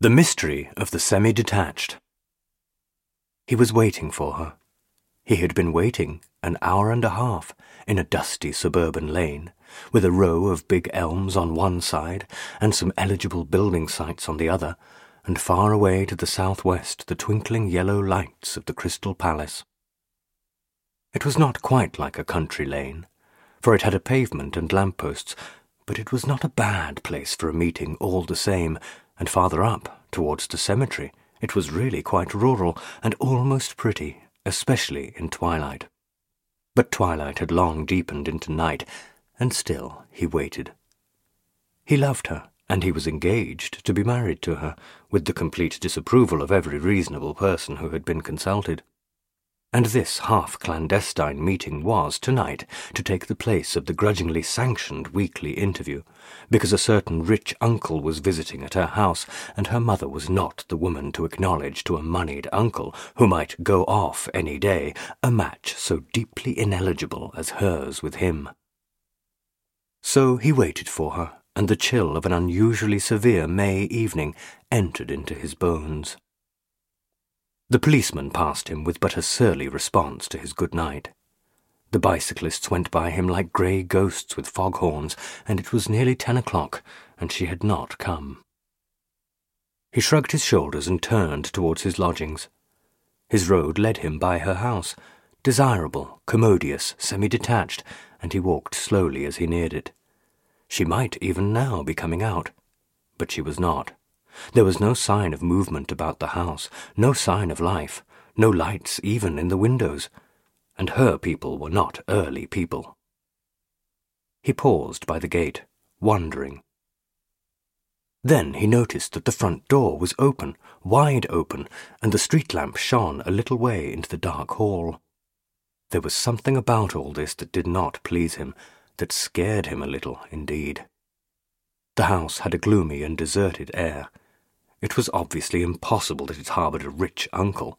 The Mystery of the Semi Detached. He was waiting for her. He had been waiting an hour and a half in a dusty suburban lane, with a row of big elms on one side and some eligible building sites on the other, and far away to the southwest the twinkling yellow lights of the Crystal Palace. It was not quite like a country lane, for it had a pavement and lampposts, but it was not a bad place for a meeting all the same and farther up, towards the cemetery, it was really quite rural and almost pretty, especially in twilight. But twilight had long deepened into night, and still he waited. He loved her, and he was engaged to be married to her, with the complete disapproval of every reasonable person who had been consulted and this half clandestine meeting was, tonight, to take the place of the grudgingly sanctioned weekly interview, because a certain rich uncle was visiting at her house, and her mother was not the woman to acknowledge to a moneyed uncle, who might go off any day, a match so deeply ineligible as hers with him. So he waited for her, and the chill of an unusually severe May evening entered into his bones. The policeman passed him with but a surly response to his good night. The bicyclists went by him like grey ghosts with foghorns, and it was nearly ten o'clock, and she had not come. He shrugged his shoulders and turned towards his lodgings. His road led him by her house, desirable, commodious, semi-detached, and he walked slowly as he neared it. She might even now be coming out, but she was not. There was no sign of movement about the house, no sign of life, no lights even in the windows, and her people were not early people. He paused by the gate, wondering. Then he noticed that the front door was open, wide open, and the street lamp shone a little way into the dark hall. There was something about all this that did not please him, that scared him a little, indeed. The house had a gloomy and deserted air. It was obviously impossible that it harboured a rich uncle.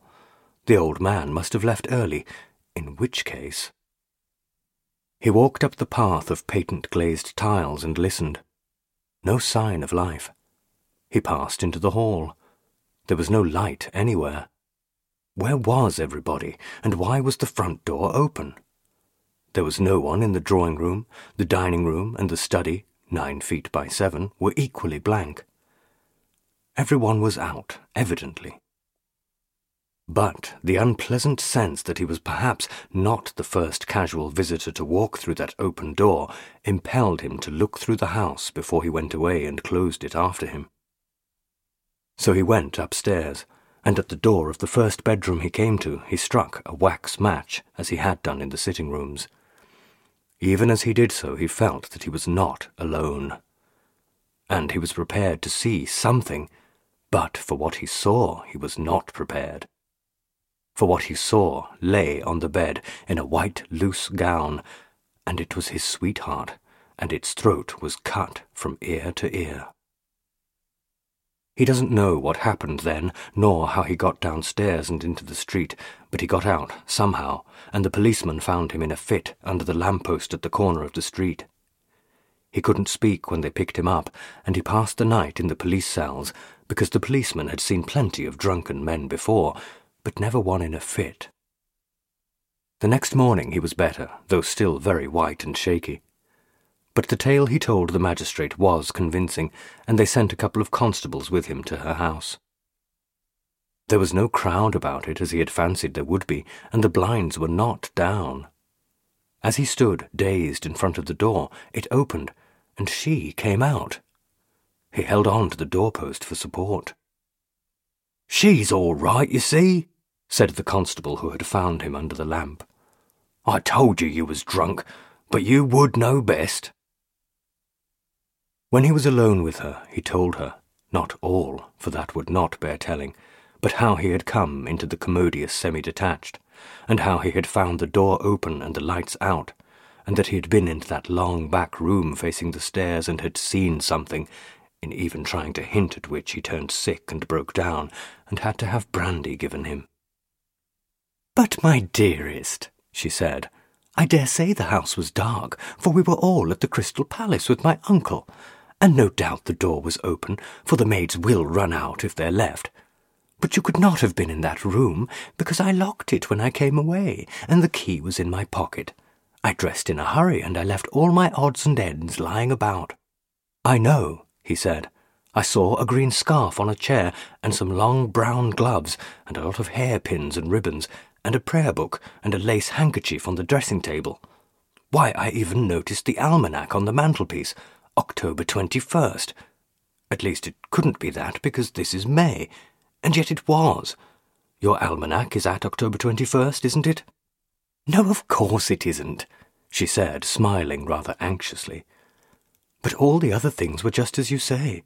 The old man must have left early, in which case. He walked up the path of patent glazed tiles and listened. No sign of life. He passed into the hall. There was no light anywhere. Where was everybody, and why was the front door open? There was no one in the drawing room, the dining room, and the study, nine feet by seven, were equally blank. Everyone was out, evidently. But the unpleasant sense that he was perhaps not the first casual visitor to walk through that open door impelled him to look through the house before he went away and closed it after him. So he went upstairs, and at the door of the first bedroom he came to, he struck a wax match, as he had done in the sitting rooms. Even as he did so, he felt that he was not alone. And he was prepared to see something but for what he saw, he was not prepared. For what he saw lay on the bed in a white loose gown, and it was his sweetheart, and its throat was cut from ear to ear. He doesn't know what happened then, nor how he got downstairs and into the street, but he got out, somehow, and the policeman found him in a fit under the lamp-post at the corner of the street. He couldn't speak when they picked him up, and he passed the night in the police cells, because the policeman had seen plenty of drunken men before, but never one in a fit. The next morning he was better, though still very white and shaky. But the tale he told the magistrate was convincing, and they sent a couple of constables with him to her house. There was no crowd about it as he had fancied there would be, and the blinds were not down. As he stood, dazed, in front of the door, it opened, and she came out. He held on to the doorpost for support. She's all right, you see, said the constable who had found him under the lamp. I told you you was drunk, but you would know best. When he was alone with her, he told her, not all, for that would not bear telling, but how he had come into the commodious semi-detached, and how he had found the door open and the lights out, and that he had been into that long back room facing the stairs and had seen something in even trying to hint at which he turned sick and broke down, and had to have brandy given him. But, my dearest, she said, I dare say the house was dark, for we were all at the Crystal Palace with my uncle, and no doubt the door was open, for the maids will run out if they're left. But you could not have been in that room, because I locked it when I came away, and the key was in my pocket. I dressed in a hurry, and I left all my odds and ends lying about. I know, he said. I saw a green scarf on a chair, and some long brown gloves, and a lot of hairpins and ribbons, and a prayer book, and a lace handkerchief on the dressing table. Why, I even noticed the almanac on the mantelpiece, October 21st. At least it couldn't be that, because this is May, and yet it was. Your almanac is at October 21st, isn't it? No, of course it isn't, she said, smiling rather anxiously. But all the other things were just as you say.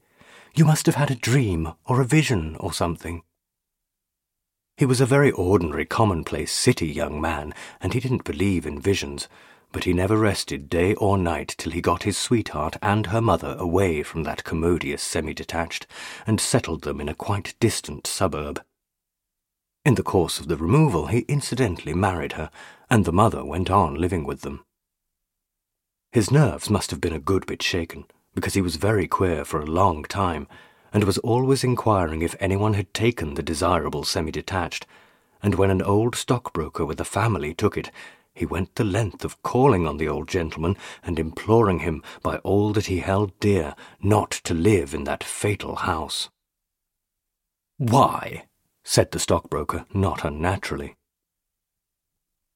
You must have had a dream or a vision or something. He was a very ordinary, commonplace city young man, and he didn't believe in visions, but he never rested day or night till he got his sweetheart and her mother away from that commodious semi-detached, and settled them in a quite distant suburb. In the course of the removal, he incidentally married her, and the mother went on living with them. His nerves must have been a good bit shaken, because he was very queer for a long time, and was always inquiring if anyone had taken the desirable semi-detached, and when an old stockbroker with a family took it, he went the length of calling on the old gentleman and imploring him by all that he held dear not to live in that fatal house. Why? said the stockbroker, not unnaturally.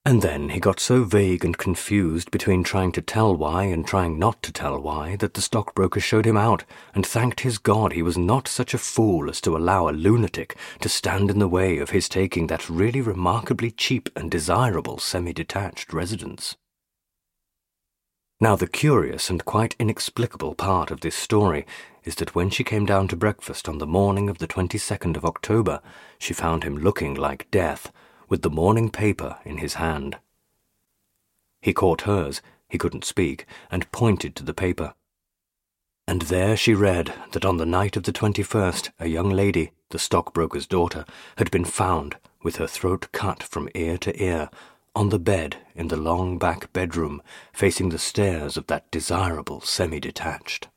And then he got so vague and confused between trying to tell why and trying not to tell why that the stockbroker showed him out and thanked his God he was not such a fool as to allow a lunatic to stand in the way of his taking that really remarkably cheap and desirable semi-detached residence. Now, the curious and quite inexplicable part of this story is that when she came down to breakfast on the morning of the 22nd of October, she found him looking like death with the morning paper in his hand. He caught hers, he couldn't speak, and pointed to the paper. And there she read that on the night of the 21st, a young lady, the stockbroker's daughter, had been found, with her throat cut from ear to ear, on the bed in the long back bedroom facing the stairs of that desirable semi detached.